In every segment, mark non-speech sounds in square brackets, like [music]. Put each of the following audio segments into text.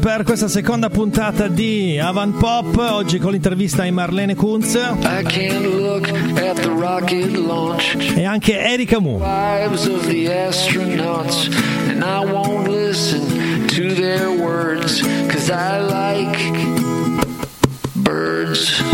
Per questa seconda puntata di Avant Pop, oggi con l'intervista a Marlene Kunz. E anche Erika Mu. lives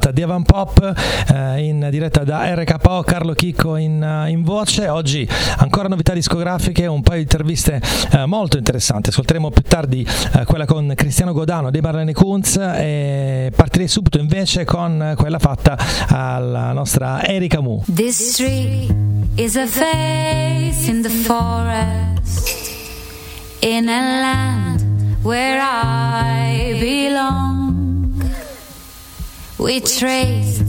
puntata di Avant Pop eh, in diretta da RKO, Carlo Chicco in, eh, in voce. Oggi ancora novità discografiche, un paio di interviste eh, molto interessanti. Ascolteremo più tardi eh, quella con Cristiano Godano di Marlene Kunz e partirei subito invece con quella fatta alla nostra Erika Mu. This tree is a face in the forest, in a land where I belong. We traced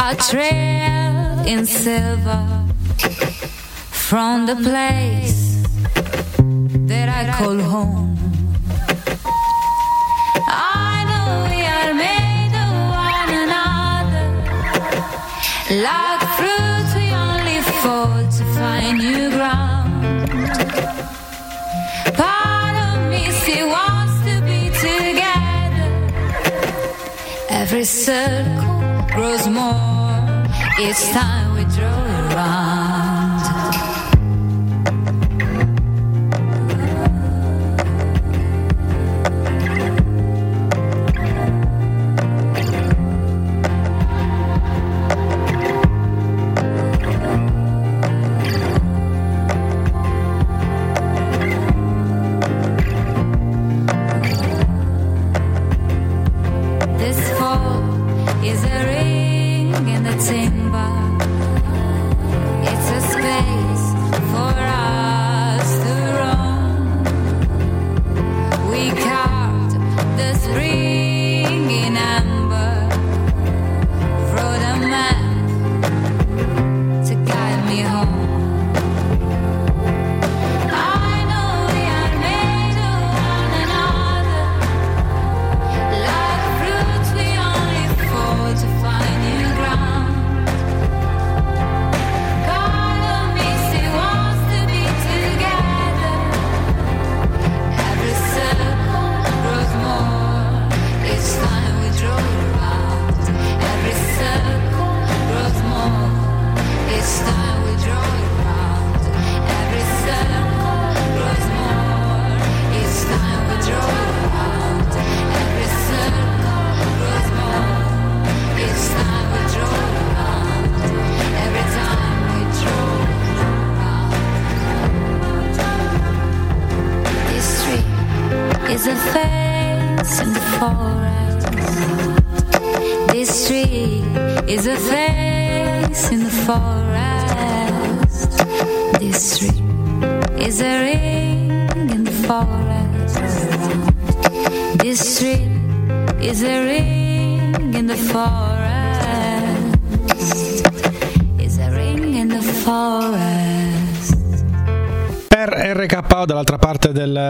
a trail in silver from the place that I call home. I know we are made of one another. Every circle grows more. Each time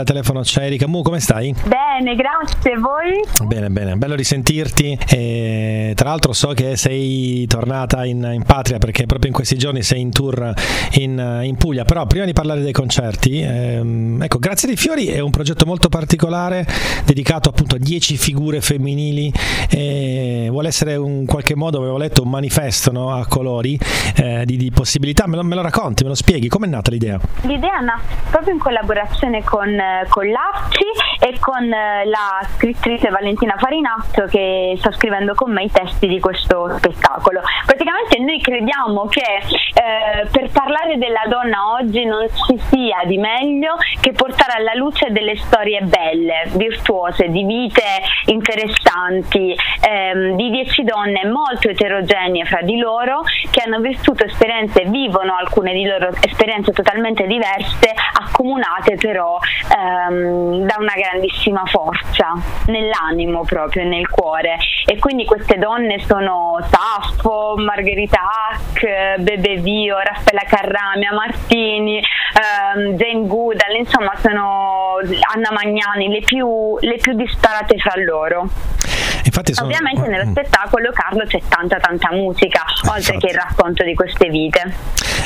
telefono c'è Erika Mu, come stai? Bene, grazie. Voi? Bene, bene, bello risentirti. E, tra l'altro so che sei tornata in, in patria perché proprio in questi giorni sei in tour in, in Puglia. Però prima di parlare dei concerti, ehm, ecco, Grazie dei Fiori è un progetto molto particolare dedicato appunto a 10 figure femminili. E vuole essere in qualche modo, avevo letto, un manifesto no, a colori eh, di, di possibilità. Me lo, me lo racconti, me lo spieghi? Com'è nata l'idea? L'idea nasce proprio in collaborazione con, eh, con l'AFCI e con la scrittrice Valentina Farinazzo che sta scrivendo con me i testi di questo spettacolo. Praticamente noi crediamo che eh, per parlare della donna oggi non ci sia di meglio che portare alla luce delle storie belle, virtuose, di vite interessanti, ehm, di dieci donne molto eterogenee fra di loro che hanno vissuto esperienze, vivono alcune di loro esperienze totalmente diverse, accomunate però ehm, da una grandissima forza nell'animo proprio, nel cuore. E quindi queste donne sono Saffo, Margherita Hack, Bebe Vio, Raffaella Carramia, Martini, ehm, Jane Goodall, insomma sono Anna Magnani, le più, le più disparate fra loro. Infatti sono... Ovviamente nello Mm. spettacolo Carlo c'è tanta tanta musica, oltre che il racconto di queste vite.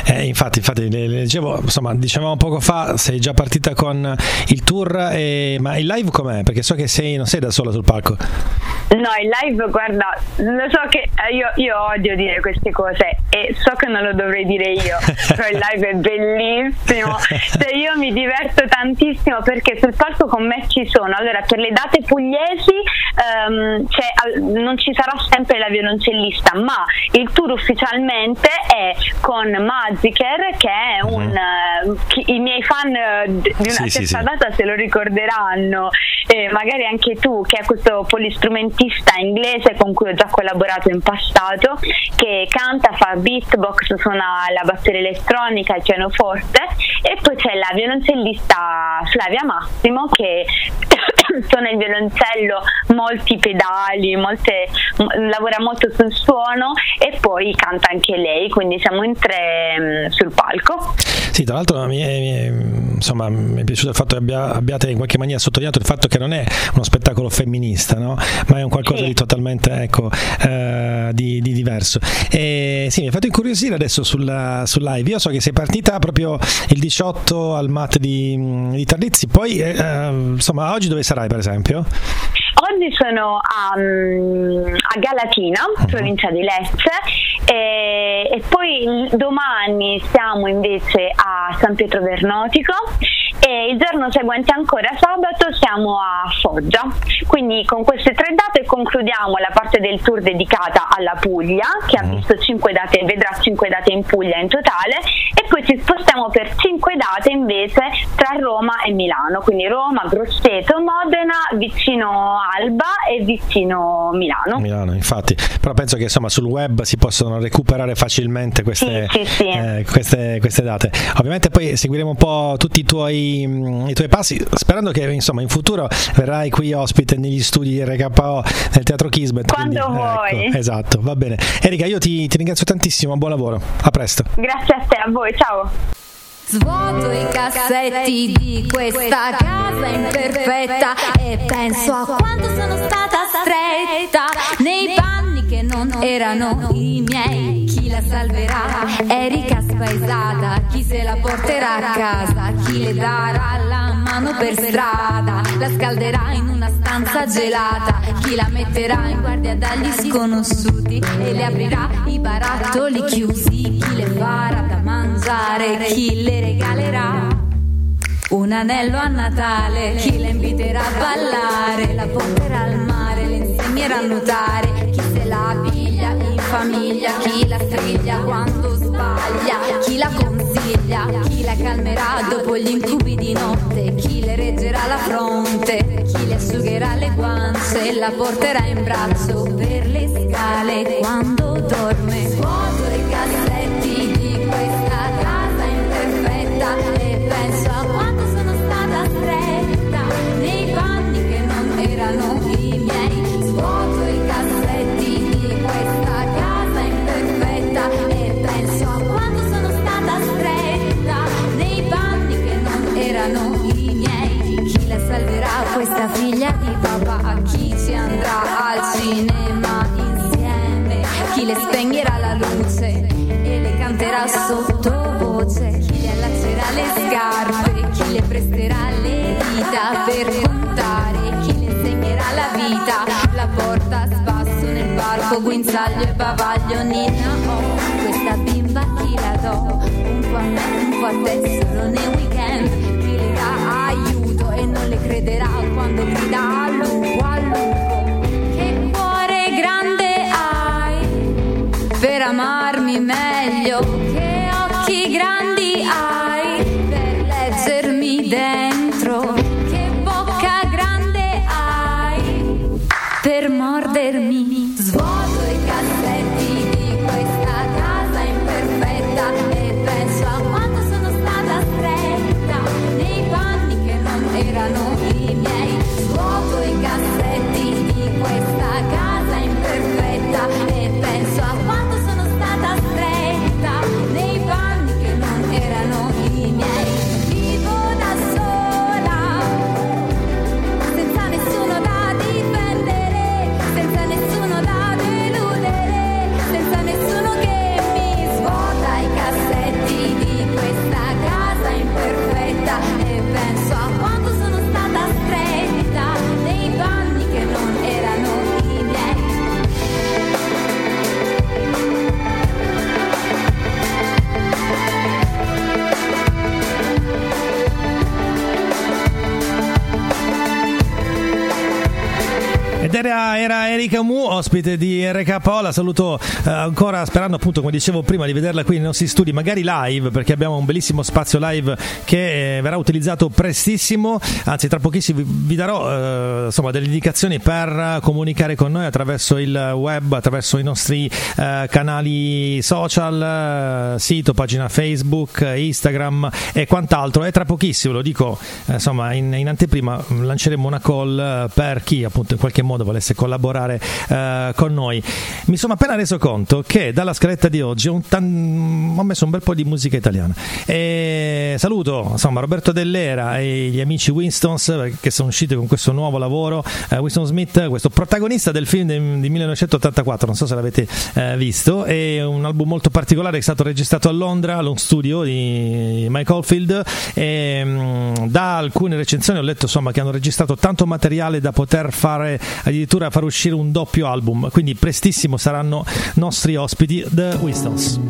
Eh, infatti, infatti le, le dicevo, insomma, dicevamo poco fa, sei già partita con il tour, e- ma il live com'è? Perché so che sei, non sei da sola sul palco. No, il live, guarda, lo so che eh, io, io odio dire queste cose e so che non lo dovrei dire io, [laughs] però il live è bellissimo. Cioè, io mi diverto tantissimo perché sul palco con me ci sono. Allora, per le date pugliesi c'è- al- non ci sarà sempre la violoncellista, ma il tour ufficialmente è con Magiker, che è un. eh, chi- I miei fan eh, di una Sì, sì, certa sì. data se lo ricorderanno, e magari anche tu, che è questo polistrumentista inglese con cui ho già collaborato in passato, che canta, fa beatbox, suona la batteria elettronica, il pianoforte, e poi c'è la violoncellista Flavia Massimo che [coughs] suona il violoncello, molti pedali, molte- lavora molto sul suono e poi canta anche lei, quindi siamo in tre mm, sul palco. Sì, tra l'altro mi è, mi è- insomma, mi è piaciuto il fatto che abbia- abbiate in qualche maniera sottolineato il fatto che non è uno spettacolo femminista, no? ma è un qualcosa Sì. di totalmente ecco, eh, di, di diverso. E sì, mi ha fatto incuriosire adesso sul, sul live. Io so che sei partita proprio il 18 al mat di, di Tarlizzi, poi eh, eh, insomma oggi dove sarai per esempio? Oggi sono a, mm, a Galatina, provincia di Lecce, e, e poi domani siamo invece a San Pietro Vernotico e il giorno seguente ancora sabato siamo a Foggia. Quindi con queste tre date concludiamo la parte del tour dedicata alla Puglia, che ha visto cinque date, vedrà cinque date in Puglia in totale, e poi ci spostiamo per cinque date invece tra Roma e Milano, quindi Roma, Grosseto, Modena, vicino Alba e vicino Milano. Milano, infatti. Però penso che insomma sul web si possono recuperare facilmente queste, Sì, sì, sì. eh, queste, queste date. Ovviamente poi seguiremo un po' tutti i tuoi, i tuoi passi, sperando che insomma in futuro verrai qui ospite negli studi di RKO nel Teatro Kismet. Quando quindi, vuoi. ecco, esatto, va bene. Erika, io ti, ti ringrazio tantissimo, buon lavoro. A presto. Grazie a te, a voi, ciao. Svuoto i cassetti di questa casa imperfetta e penso a quanto sono stata stretta nei panni che non erano i miei. Chi la salverà? Erika spaesata, chi se la porterà a casa? Chi le darà la mano per strada? La scalderà in una stanza gelata? Chi la metterà in guardia dagli sconosciuti e le aprirà i barattoli chiusi? Chi le farà da mangiare? Chi le regalerà? Un anello a Natale, chi la inviterà a ballare, la porterà al mare, le insegnerà a nuotare, chi se la famiglia, chi la striglia quando sbaglia, chi la consiglia, chi la calmerà dopo gli incubi di notte, chi le reggerà la fronte chi le asciugherà le guance, la porterà in braccio per le scale quando dorme. Figlia di papà? Chi ci andrà al cinema insieme? Chi le spengherà la luce e le canterà sottovoce? Chi le allaccerà le scarpe? Chi le presterà le dita per contare? Chi le insegnerà la vita? La porta a spasso nel parco, guinzaglio e bavaglio, Nina oh, questa bimba chi la do? Un po' a me, un po' a te, solo nei weekend Chi le dà aiuto le crederà quando grida a lupo, a lupo Che cuore grande hai per amarmi meglio ospite di RKO, la saluto eh, ancora sperando appunto come dicevo prima di vederla qui nei nostri studi, magari live perché abbiamo un bellissimo spazio live che eh, verrà utilizzato prestissimo, anzi tra pochissimo vi, vi darò eh, insomma delle indicazioni per comunicare con noi attraverso il web, attraverso i nostri eh, canali social, eh, sito, pagina Facebook, Instagram e quant'altro. E tra pochissimo, lo dico eh, insomma in, in anteprima, lanceremo una call per chi appunto in qualche modo volesse collaborare eh, con noi. Mi sono appena reso conto che dalla scaletta di oggi ho, tan- ho messo un bel po' di musica italiana. E saluto insomma Roberto Dell'Era e gli amici Winstons eh, che sono usciti con questo nuovo lavoro. Eh, Winston Smith, questo protagonista del film di, di 1984, non so se l'avete eh, visto, è un album molto particolare che è stato registrato a Londra, allo studio di Mike Oldfield. E, mh, da alcune recensioni ho letto insomma che hanno registrato tanto materiale da poter fare addirittura far uscire un doppio album. Quindi prestissimo saranno nostri ospiti, The Winstons.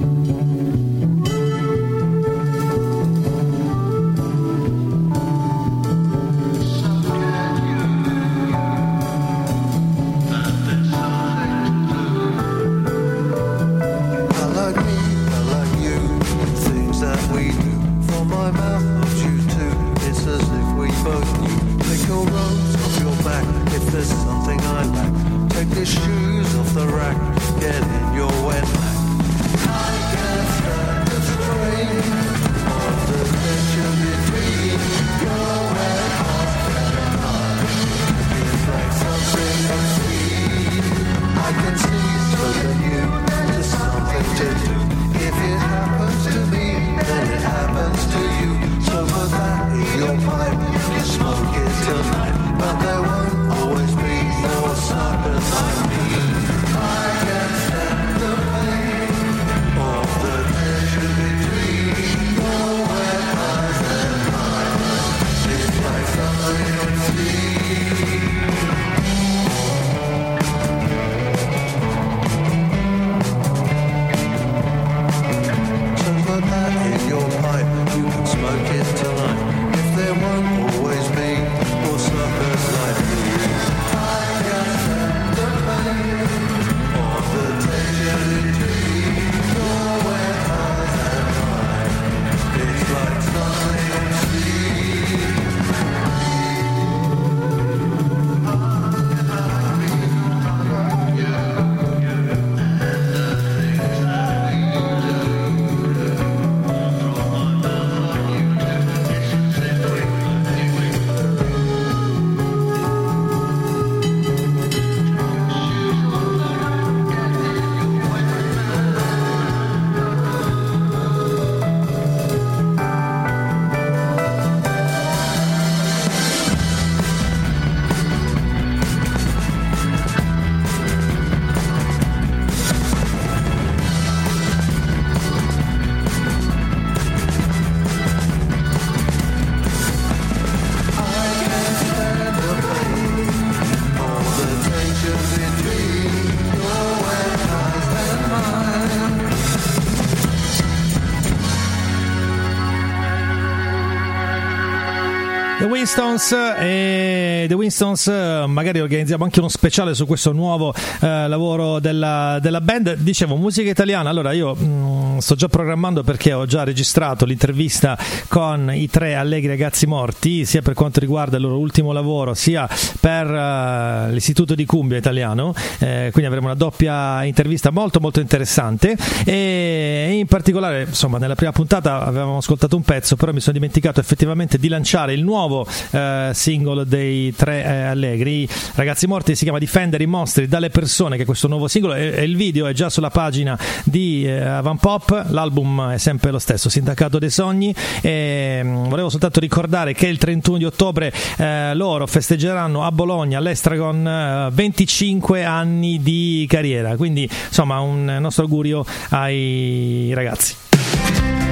Winstons e The Winstons eh, magari organizziamo anche uno speciale su questo nuovo eh, lavoro della, della band. Dicevo, musica italiana, allora io mh, sto già programmando perché ho già registrato l'intervista con i tre allegri ragazzi morti, sia per quanto riguarda il loro ultimo lavoro, sia per eh, l'istituto di Cumbia italiano, eh, quindi avremo una doppia intervista molto molto interessante. E in particolare, insomma, nella prima puntata avevamo ascoltato un pezzo, però mi sono dimenticato effettivamente di lanciare il nuovo eh, singolo dei tre eh, allegri. Ragazzi morti si chiama Difendere i mostri dalle persone, che è questo nuovo singolo e, e il video è già sulla pagina di eh, Avan Pop, l'album è sempre lo stesso, Sindacato dei Sogni e mh, volevo soltanto ricordare che il 31 di ottobre eh, loro festeggeranno a Bologna all'Estragon eh, 25 anni di carriera, quindi insomma un nostro augurio ai ragazzi.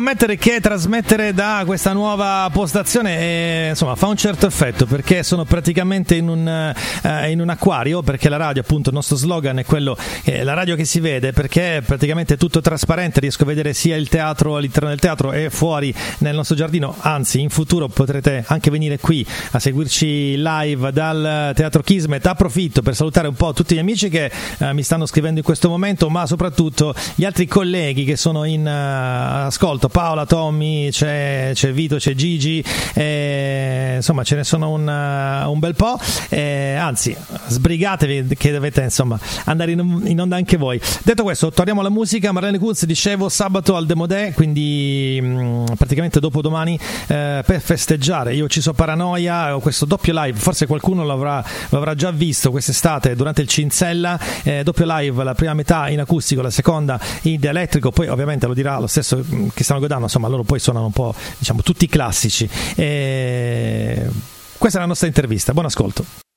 Ammettere che trasmettere da questa nuova postazione eh, insomma, fa un certo effetto perché sono praticamente in un, eh, in un acquario perché la radio appunto il nostro slogan è quello eh, la radio che si vede perché è praticamente tutto trasparente riesco a vedere sia il teatro all'interno del teatro e fuori nel nostro giardino anzi in futuro potrete anche venire qui a seguirci live dal teatro Kismet approfitto per salutare un po' tutti gli amici che eh, mi stanno scrivendo in questo momento ma soprattutto gli altri colleghi che sono in ascolto ascolto. Paola, Tommy, c'è, c'è Vito, c'è Gigi, eh, insomma ce ne sono un, un bel po'. Eh, anzi, sbrigatevi che dovete insomma andare in, in onda anche voi. Detto questo, torniamo alla musica. Marlene Kunz, dicevo, sabato al Demodè, quindi mh, praticamente dopodomani eh, per festeggiare. Io ci so Paranoia, ho questo doppio live, forse qualcuno l'avrà, l'avrà già visto quest'estate durante il Cinzella, eh, doppio live, la prima metà in acustico, la seconda in elettrico, poi ovviamente lo dirà lo stesso mh, che stanno godando, insomma loro poi suonano un po' diciamo tutti i classici. E... Questa è la nostra intervista, buon ascolto.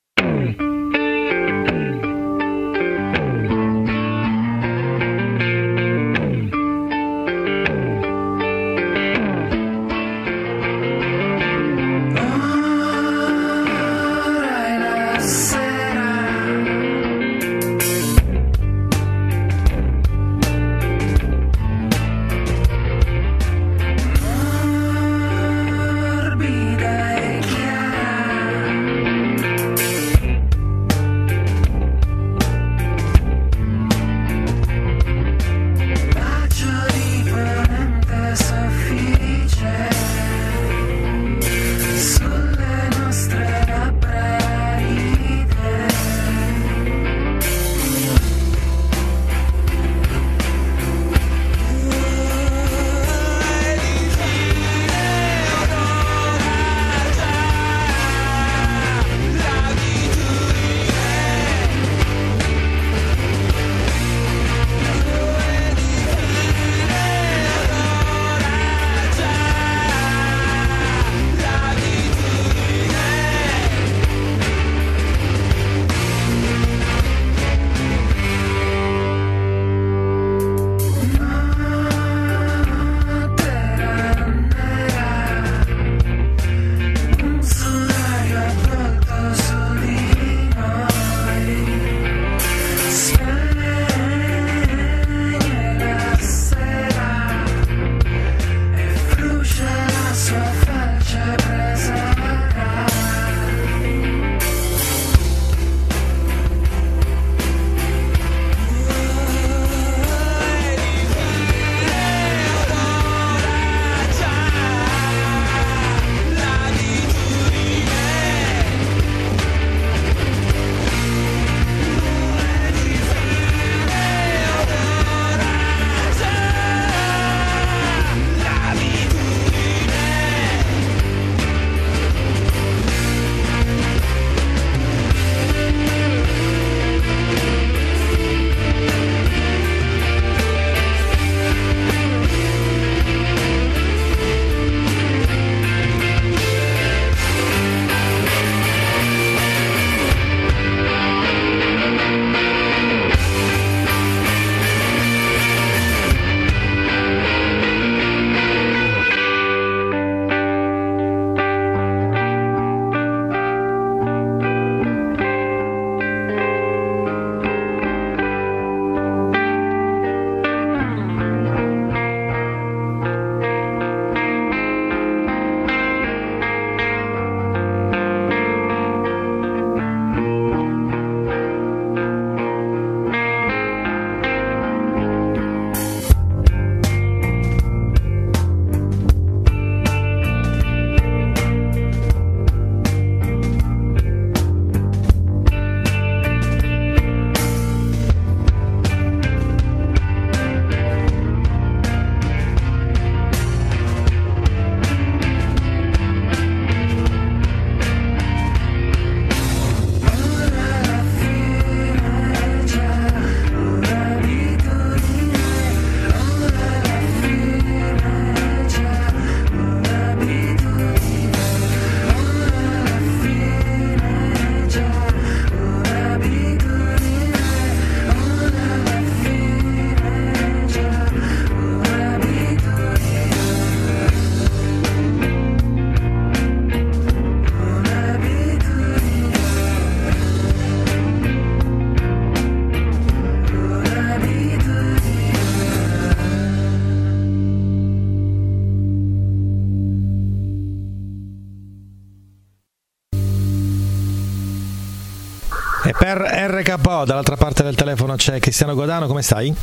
RKO dall'altra parte del telefono c'è Cristiano Godano, come stai?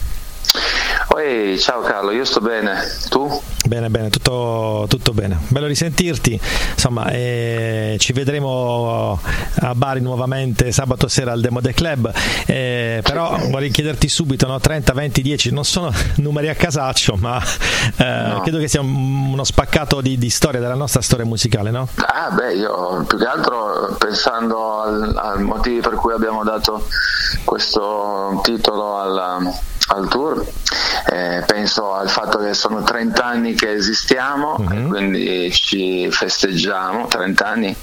Poi, ciao Carlo, io sto bene, tu? Bene, bene, tutto, tutto bene. Bello risentirti. Insomma, eh, ci vedremo a Bari nuovamente sabato sera al Demo The Club. Eh, però vorrei chiederti subito: no? 30, 20, 10 non sono [laughs] numeri a casaccio, ma eh, No. credo che sia un- uno spaccato di, di storia della nostra storia musicale, no? Ah, beh, io più che altro pensando al, al motivi per cui abbiamo dato questo titolo al, al tour, eh, penso al fatto che sono 30 anni che esistiamo e quindi ci festeggiamo, 30 anni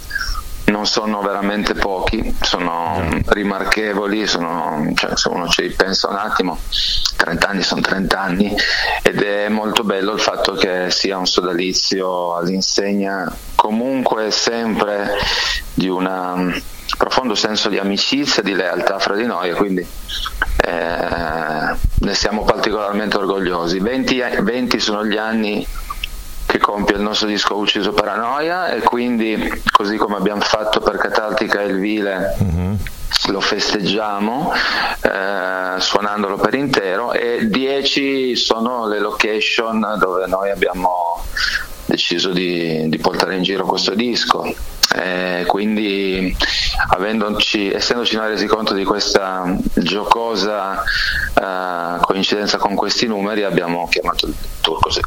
non sono veramente pochi, sono rimarchevoli, sono, cioè, se uno ci pensa un attimo, 30 anni sono 30 anni ed è molto bello il fatto che sia un sodalizio all'insegna comunque sempre di un profondo senso di amicizia, di lealtà fra di noi e quindi eh, ne siamo particolarmente orgogliosi. 20, 20 sono gli anni che compie il nostro disco Ucciso Paranoia e quindi così come abbiamo fatto per Catartica e il Vile lo festeggiamo eh, suonandolo per intero e 10 sono le location dove noi abbiamo deciso di, di portare in giro questo disco. Eh, quindi essendoci noi resi conto di questa giocosa eh, coincidenza con questi numeri abbiamo chiamato il tour così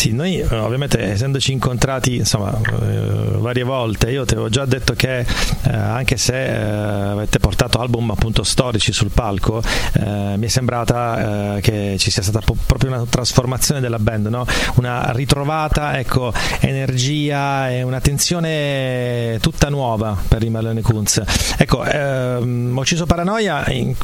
Sì, noi eh, ovviamente essendoci incontrati insomma, eh, varie volte, io ti avevo già detto che eh, anche se eh, avete portato album appunto storici sul palco, eh, mi è sembrata eh, che ci sia stata po- proprio una trasformazione della band, no? una ritrovata ecco, energia e una tensione tutta nuova per i Marlene Kunz. Ecco, ehm, ucciso Paranoia, in-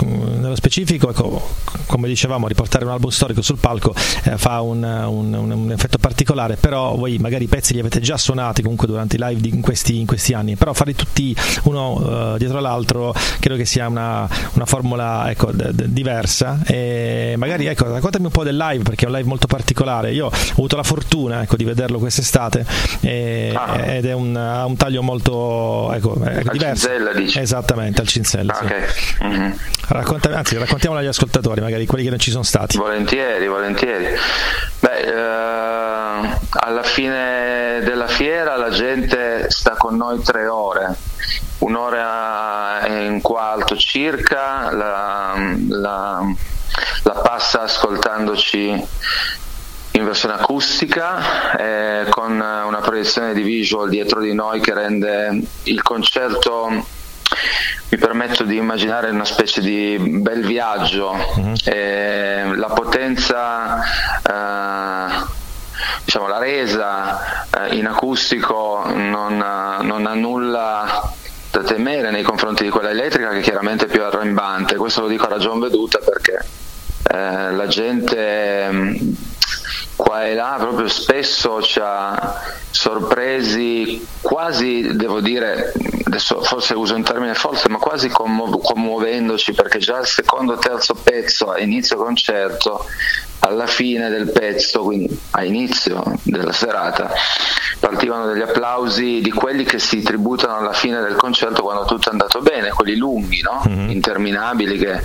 nello specifico, ecco, come dicevamo, riportare un album storico sul palco fa un, un- un- un effetto particolare, però voi magari i pezzi li avete già suonati comunque durante i live di- in, questi, in questi anni, però farli tutti uno eh, dietro l'altro credo che sia una, una formula ecco, d- d- diversa e magari ecco, raccontami un po' del live perché è un live molto particolare, io ho avuto la fortuna ecco, di vederlo quest'estate e- Ah. ed è un, un taglio molto ecco, Al diverso. Cinzella, dici? Esattamente, al Cinzella. Ah, sì. ok. Mhm. Racconta- anzi, raccontiamolo agli ascoltatori, magari quelli che non ci sono stati. Volentieri, volentieri. Beh, eh, alla fine della fiera la gente sta con noi tre ore, un'ora e un quarto circa, la, la- la passa ascoltandoci in versione acustica eh, con una proiezione di visual dietro di noi che rende il concerto mi permetto di immaginare una specie di bel viaggio. Eh, la potenza eh, diciamo la resa eh, in acustico non, non ha nulla da temere nei confronti di quella elettrica che chiaramente è più arrembante questo lo dico a ragion veduta perché eh, la gente mh, qua e là proprio spesso ci ha sorpresi quasi devo dire adesso forse uso un termine forse ma quasi commo- commuovendoci perché già il secondo o terzo pezzo a inizio concerto alla fine del pezzo quindi a inizio della serata partivano degli applausi di quelli che si tributano alla fine del concerto quando tutto è andato bene quelli lunghi no? interminabili che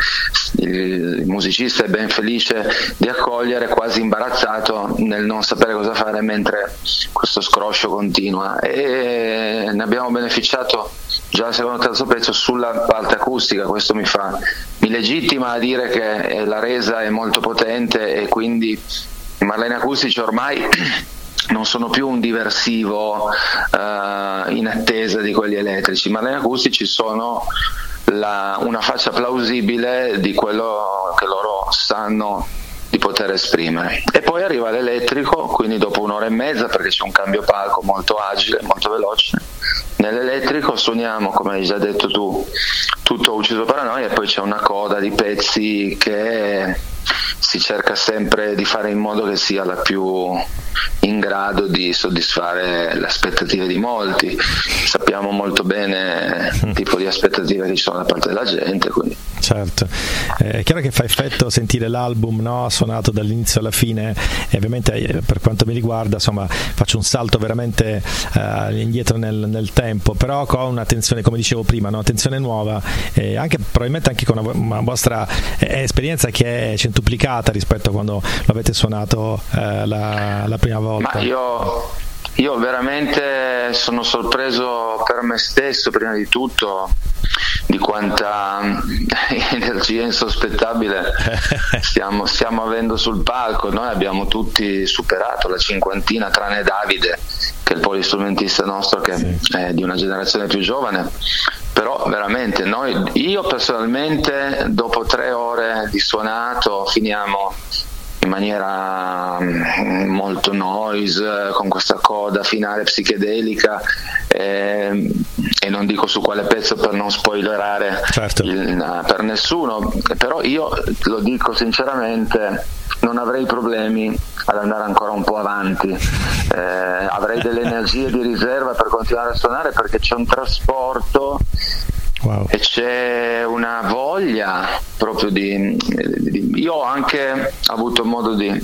il musicista è ben felice di accogliere quasi imbarazzato nel non sapere cosa fare mentre questo scroscio continua e ne abbiamo beneficiato già al secondo o terzo pezzo sulla parte acustica questo mi fa mi legittima a dire che la resa è molto potente e quindi i Marlene acustici ormai [clears throat] non sono più un diversivo eh, in attesa di quelli elettrici, ma gli acustici sono la- una faccia plausibile di quello che loro sanno di poter esprimere. E poi arriva l'elettrico, quindi dopo un'ora e mezza, perché c'è un cambio palco molto agile, molto veloce. Nell'elettrico suoniamo, come hai già detto tu, tutto ucciso paranoia e poi c'è una coda di pezzi che si cerca sempre di fare in modo che sia la più in grado di soddisfare le aspettative di molti. Sappiamo molto bene il tipo di aspettative che ci sono da parte della gente, quindi. Certo, Eh, è chiaro che fa effetto sentire l'album no, suonato dall'inizio alla fine. E ovviamente eh, per quanto mi riguarda insomma faccio un salto veramente eh, indietro nel, nel tempo, però con una tensione come dicevo prima, no, tensione nuova. E anche, probabilmente anche con una, una vostra eh, esperienza che è centuplicata modificata rispetto a quando l'avete suonato eh, la, la prima volta? Ma io, io veramente sono sorpreso per me stesso, prima di tutto, di quanta [laughs] energia insospettabile [laughs] stiamo, stiamo avendo sul palco. Noi abbiamo tutti superato la cinquantina, tranne Davide, che è il polistrumentista nostro, che è di una generazione più giovane. Però veramente noi, io personalmente dopo tre ore di suonato finiamo in maniera mm, molto noise, con questa coda finale psichedelica ehm, e non dico su quale pezzo per non spoilerare Certo. il- per nessuno, però io lo dico sinceramente non avrei problemi ad andare ancora un po' avanti, Eh, avrei delle energie di riserva per continuare a suonare perché c'è un trasporto Wow. e c'è una voglia proprio di, di- io ho anche avuto modo di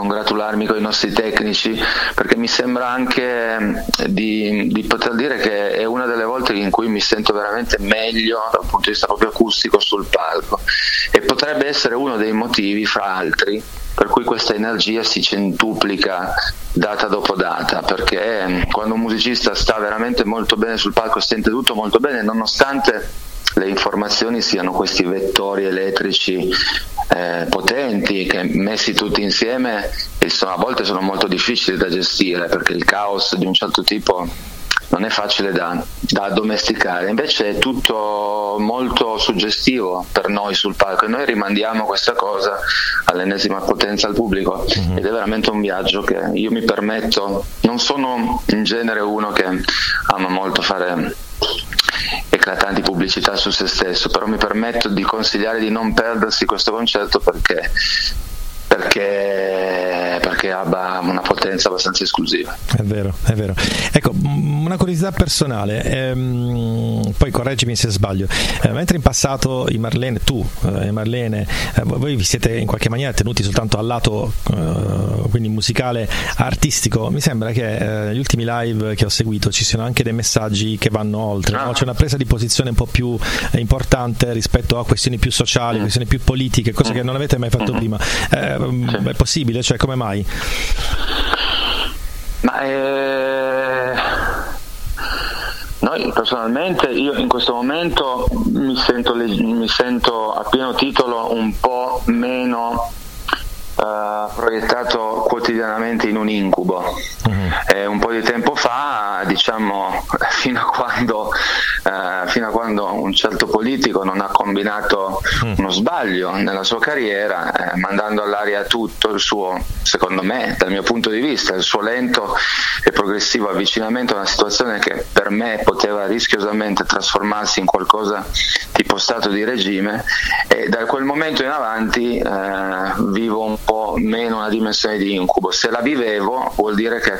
congratularmi con i nostri tecnici perché mi sembra anche di, di poter dire che è una delle volte in cui mi sento veramente meglio dal punto di vista proprio acustico sul palco. E potrebbe essere uno dei motivi fra altri per cui questa energia si centuplica data dopo data perché eh, quando un musicista sta veramente molto bene sul palco sente tutto molto bene nonostante le informazioni siano questi vettori elettrici eh, potenti che messi tutti insieme sono- a volte sono molto difficili da gestire perché il caos di un certo tipo non è facile da, da addomesticare, invece è tutto molto suggestivo per noi sul palco e noi rimandiamo questa cosa all'ennesima potenza al pubblico ed è veramente un viaggio che io mi permetto, non sono in genere uno che ama molto fare eclatanti pubblicità su se stesso, però mi permetto di consigliare di non perdersi questo concerto perché, perché, perché ha una potenza abbastanza esclusiva. È vero, è vero. Ecco, m- una curiosità personale, ehm, poi correggimi se sbaglio. Eh, mentre in passato i Marlene, tu eh, e Marlene, eh, voi vi siete in qualche maniera tenuti soltanto al lato eh, quindi musicale, artistico, mi sembra che eh, gli ultimi live che ho seguito ci siano anche dei messaggi che vanno oltre, no? Ah. c'è una presa di posizione un po' più eh, importante rispetto a questioni più sociali, Mm. questioni più politiche, cose che non avete mai fatto prima. Eh, È possibile? Cioè, come mai? Ma eh, noi personalmente, io in questo momento mi sento, mi sento a pieno titolo un po' meno eh, proiettato quotidianamente in un incubo. Eh, un po' di tempo fa, diciamo, [laughs] fino a quando, eh, fino a quando un certo politico non ha combinato uno sbaglio nella sua carriera, eh, mandando all'aria tutto il suo, secondo me, dal mio punto di vista, il suo lento e progressivo avvicinamento a una situazione che per me poteva rischiosamente trasformarsi in qualcosa tipo stato di regime e da quel momento in avanti eh, vivo un po' meno una dimensione di incubo. Se la vivevo vuol dire che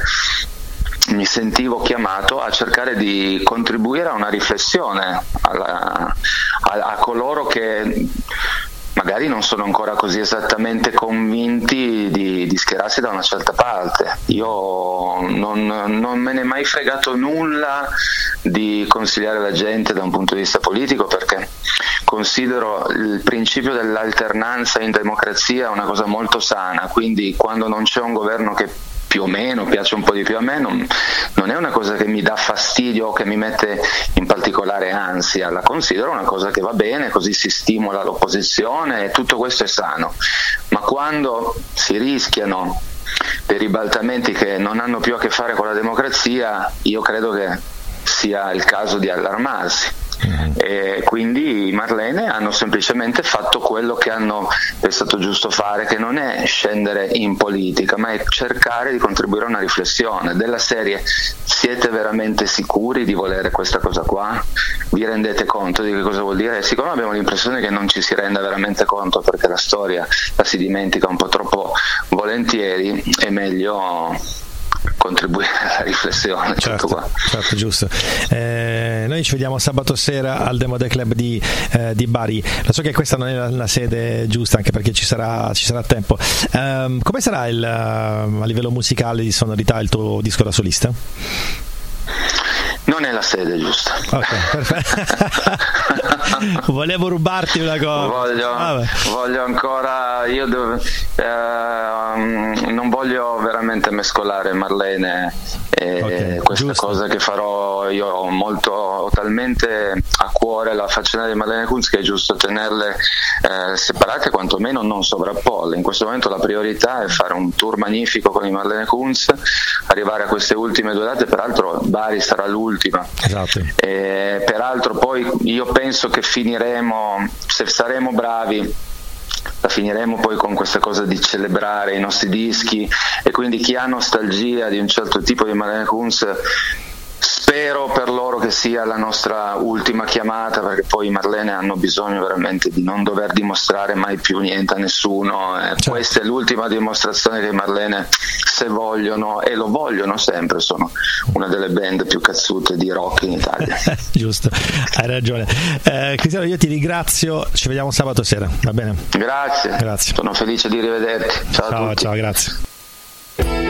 mi sentivo chiamato a cercare di contribuire a una riflessione alla- a, a coloro che magari non sono ancora così esattamente convinti di, di schierarsi da una certa parte. Io non, non me ne è mai fregato nulla di consigliare la gente da un punto di vista politico perché considero il principio dell'alternanza in democrazia una cosa molto sana, quindi quando non c'è un governo che più o meno piace un po' di più a me, non, non è una cosa che mi dà fastidio o che mi mette in particolare ansia, la considero una cosa che va bene, così si stimola l'opposizione e tutto questo è sano. Ma quando si rischiano dei ribaltamenti che non hanno più a che fare con la democrazia, io credo che sia il caso di allarmarsi. E quindi i Marlene hanno semplicemente fatto quello che hanno pensato giusto fare, che non è scendere in politica, ma è cercare di contribuire a una riflessione della serie siete veramente sicuri di volere questa cosa qua? Vi rendete conto di che cosa vuol dire? Siccome abbiamo l'impressione che non ci si renda veramente conto perché la storia la si dimentica un po' troppo volentieri, è meglio contribuire alla riflessione. Certo, certo, giusto. Eh, noi ci vediamo sabato sera al Demo Day Club di, eh, di Bari. Lo so che questa non è la, la sede giusta, anche perché ci sarà, ci sarà tempo. Ehm, come sarà il, eh, a livello musicale di sonorità il tuo disco da solista? Non è la sede giusta. Ok, perfetto. [laughs] [laughs] Volevo rubarti una cosa. Voglio, Vabbè. voglio ancora, io devo- ehm, non voglio veramente mescolare Marlene e Ok, queste giusto. cose che farò. Io ho molto, ho talmente a cuore la faccenda di Marlene Kunz che è giusto tenerle eh, separate, quantomeno non sovrapporle. In questo momento la priorità è fare un tour magnifico con i Marlene Kunz, arrivare a queste ultime due date, peraltro Bari sarà l'ultima. Esatto. E peraltro poi io penso che finiremo, se saremo bravi, la finiremo poi con questa cosa di celebrare i nostri dischi. E quindi chi ha nostalgia di un certo tipo di Marlene Kunz spero per loro che sia la nostra ultima chiamata perché poi i Marlene hanno bisogno veramente di non dover dimostrare mai più niente a nessuno e Certo. questa è l'ultima dimostrazione che i Marlene se vogliono e lo vogliono sempre sono una delle band più cazzute di rock in Italia [laughs] Giusto, hai ragione. Eh, Cristiano, io ti ringrazio. Ci vediamo sabato sera, va bene? Grazie. Grazie. Sono felice di rivederti. Ciao, Ciao, ciao, grazie.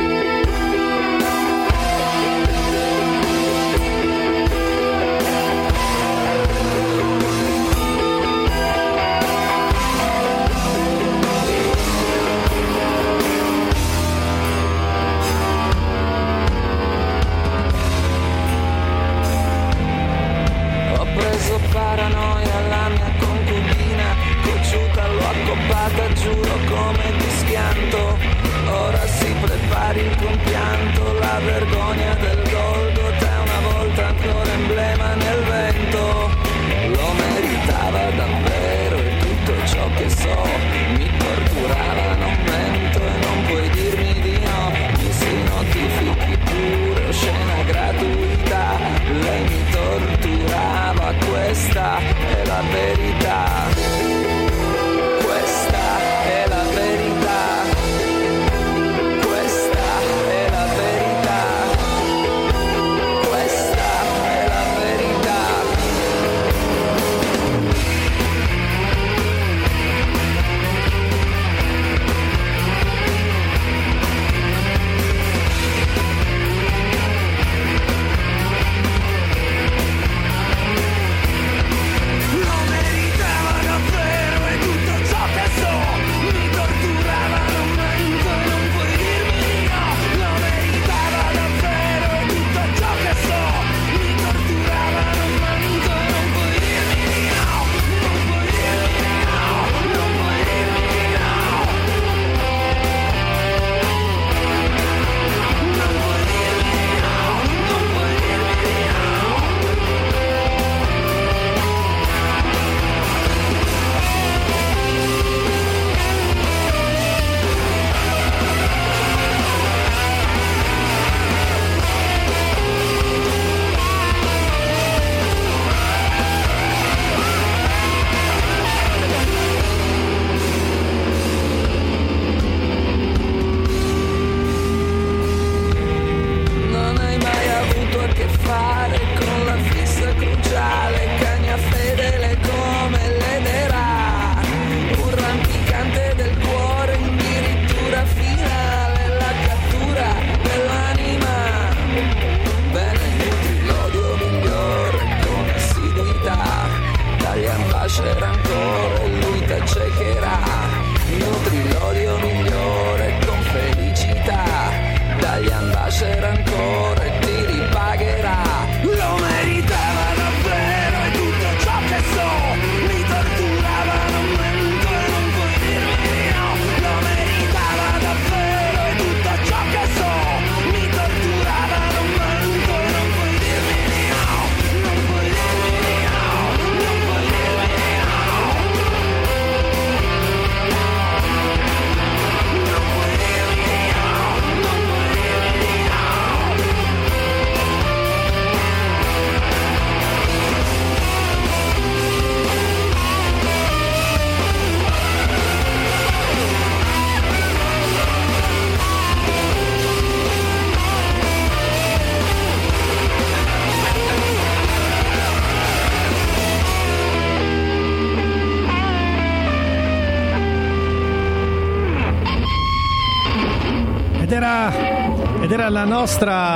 Nostra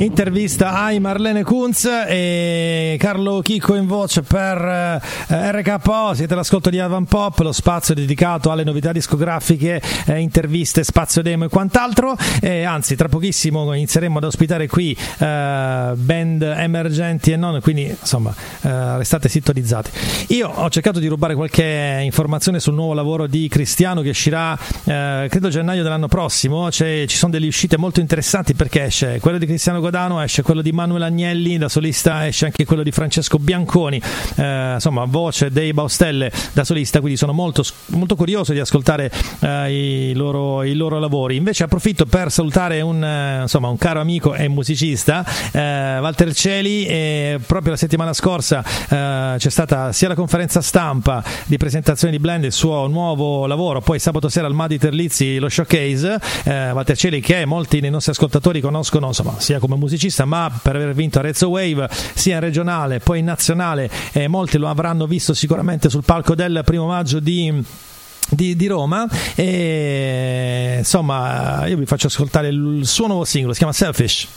intervista ai Marlene Kunz e Carlo Chicco in voce per eh, RKO. Siete all'ascolto di Avan Pop, lo spazio dedicato alle novità discografiche, eh, interviste, spazio demo e quant'altro. E anzi, tra pochissimo inizieremo ad ospitare qui eh, band emergenti e non, quindi insomma restate sintonizzati. Io ho cercato di rubare qualche informazione sul nuovo lavoro di Cristiano che uscirà credo gennaio dell'anno prossimo. C'è, ci sono delle uscite molto interessanti perché esce quello di Cristiano Godano, esce quello di Manuel Agnelli, da solista esce anche quello di Francesco Bianconi, eh, insomma voce dei Baustelle da solista, quindi sono molto, molto curioso di ascoltare eh, i, loro, i, loro, lavori. Invece approfitto per salutare un, eh, insomma, un caro amico e musicista, eh, Walter Celi, e proprio la settimana scorsa eh, c'è stata sia la conferenza stampa di presentazione di Blend, il suo nuovo lavoro, poi sabato sera al Madi Terlizzi lo showcase, eh, Walter Celi che molti dei nostri ascoltatori conoscono insomma, sia come musicista, ma per aver vinto Arezzo Wave sia in regionale, poi in nazionale, eh, molti lo avranno visto sicuramente sul palco del primo maggio di di, di, Roma. E insomma io vi faccio ascoltare il suo nuovo singolo si chiama Selfish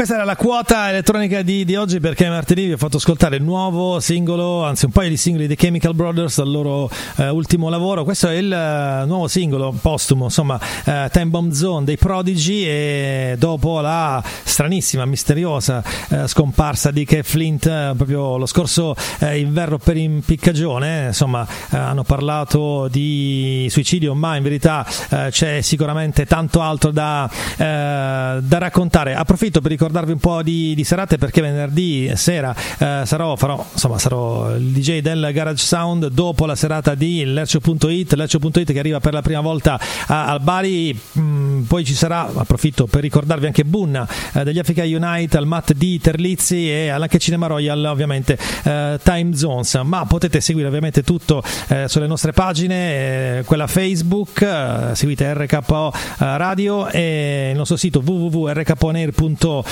questa era la quota elettronica di, di oggi perché martedì vi ho fatto ascoltare il nuovo singolo, anzi un paio di singoli dei Chemical Brothers dal loro eh, ultimo lavoro. Questo è il eh, nuovo singolo postumo, insomma, eh, Time Bomb Zone dei Prodigy e dopo la stranissima, misteriosa eh, scomparsa di Kev Flint eh, proprio lo scorso eh, inverno per impiccagione, insomma, hanno parlato di suicidio, ma in verità c'è sicuramente tanto altro da, da raccontare. Approfitto per ricordarvi un po' di, di serate perché venerdì sera eh, sarò, farò, insomma, sarò il DJ del Garage Sound dopo la serata di Lercio.it, Lercio.it che arriva per la prima volta a, al Bari, Mm, poi ci sarà, approfitto per ricordarvi anche Bunna eh, degli Africa Unite, al Matt di Terlizzi e anche Cinema Royal ovviamente eh, Time Zones, ma potete seguire ovviamente tutto eh, sulle nostre pagine, eh, quella Facebook, eh, seguite RKO Radio e il nostro sito www.rkponair.com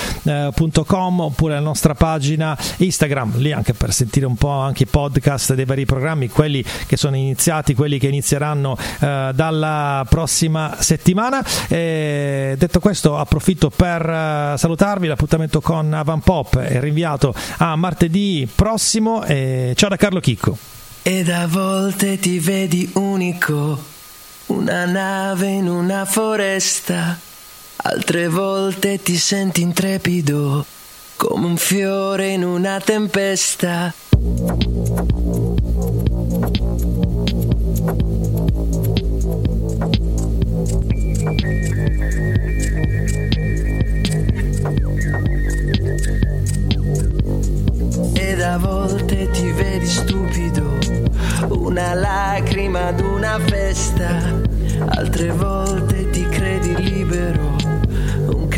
oppure la nostra pagina Instagram, lì anche per sentire un po' anche i podcast dei vari programmi, quelli che sono iniziati, quelli che inizieranno eh, dalla prossima settimana. E detto questo, approfitto per eh, salutarvi. L'appuntamento con Avan Pop è rinviato a martedì prossimo. E ciao da Carlo Chicco. Ed a volte ti vedi unico, una nave in una foresta, altre volte ti senti intrepido, come un fiore in una tempesta. Ed a volte ti vedi stupido, una lacrima ad una festa, altre volte ti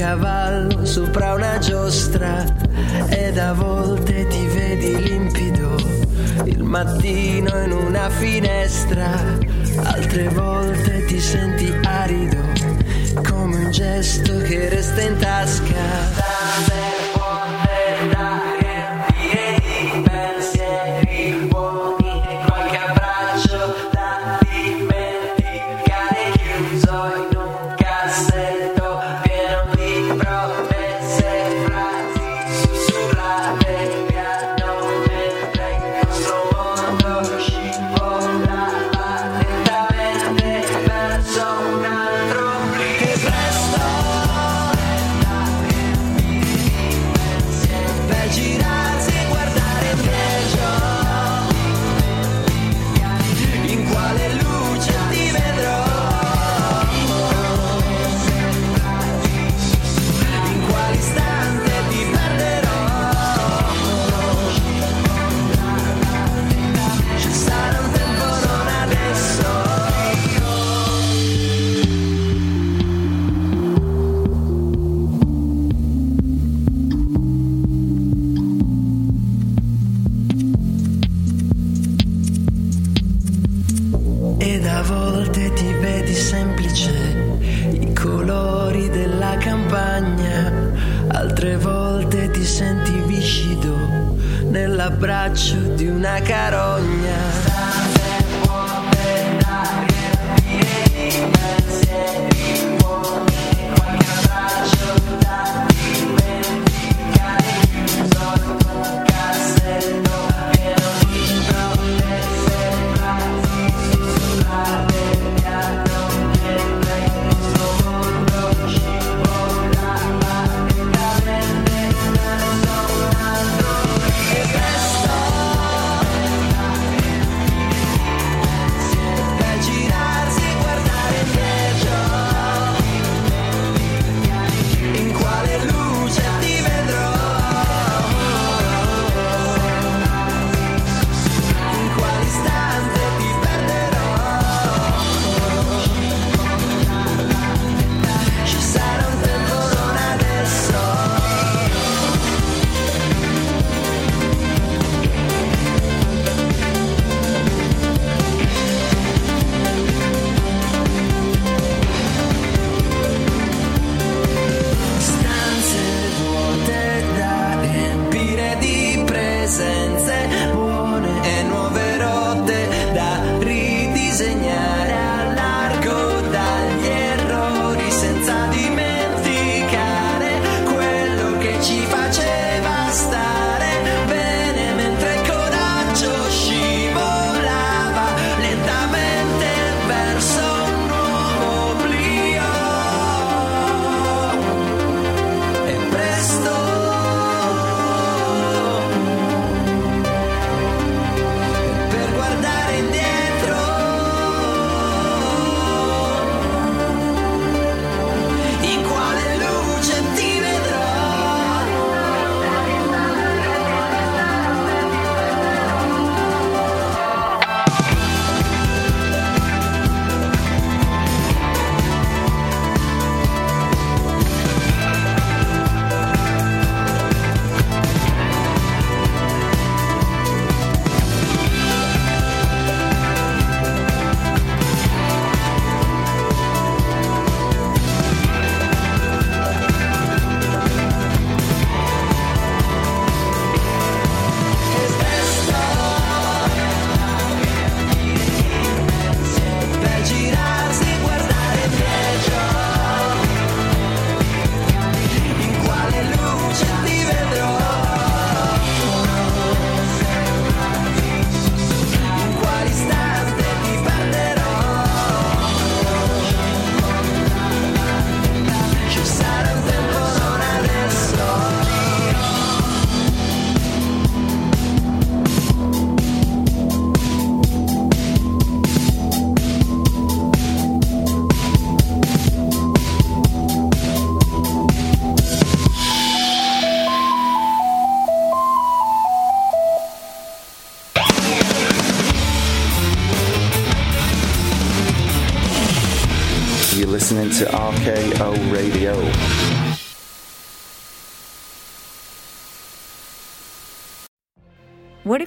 cavallo sopra una giostra, ed a volte ti vedi limpido, il mattino in una finestra, altre volte ti senti arido, come un gesto che resta in tasca.